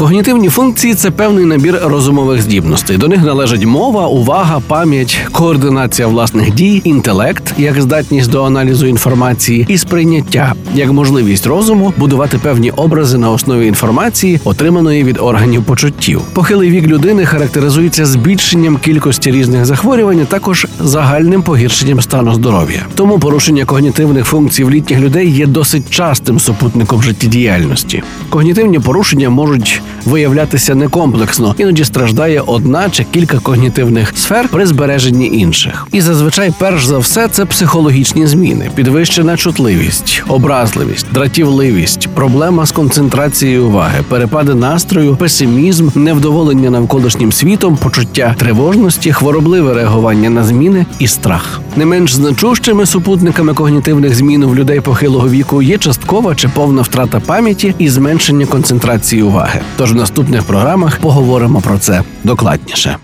Когнітивні функції це певний набір розумових здібностей. До них належать мова, увага, пам'ять, координація власних дій, інтелект як здатність до аналізу інформації, і сприйняття як можливість розуму будувати певні образи на основі інформації, отриманої від органів почуттів. Похилий вік людини характеризується збільшенням кількості різних захворювань, а також загальним погіршенням стану здоров'я. Тому порушення когнітивних функцій в літніх людей є досить частим супутником життєдіяльності. Когнітивні порушення можуть виявлятися некомплексно, іноді страждає одна чи кілька когнітивних сфер при збереженні інших. І зазвичай, перш за все, це психологічні зміни, підвищена чутливість, образливість, дратівливість, проблема з концентрацією уваги, перепади настрою, песимізм, невдоволення навколишнім світом, почуття тривожності, хворобливе реагування на зміни і страх. Не менш значущими супутниками когнітивних змін в людей похилого віку є часткова чи повна втрата пам'яті і зменшення концентрації уваги. Тож в наступних програмах поговоримо про це докладніше.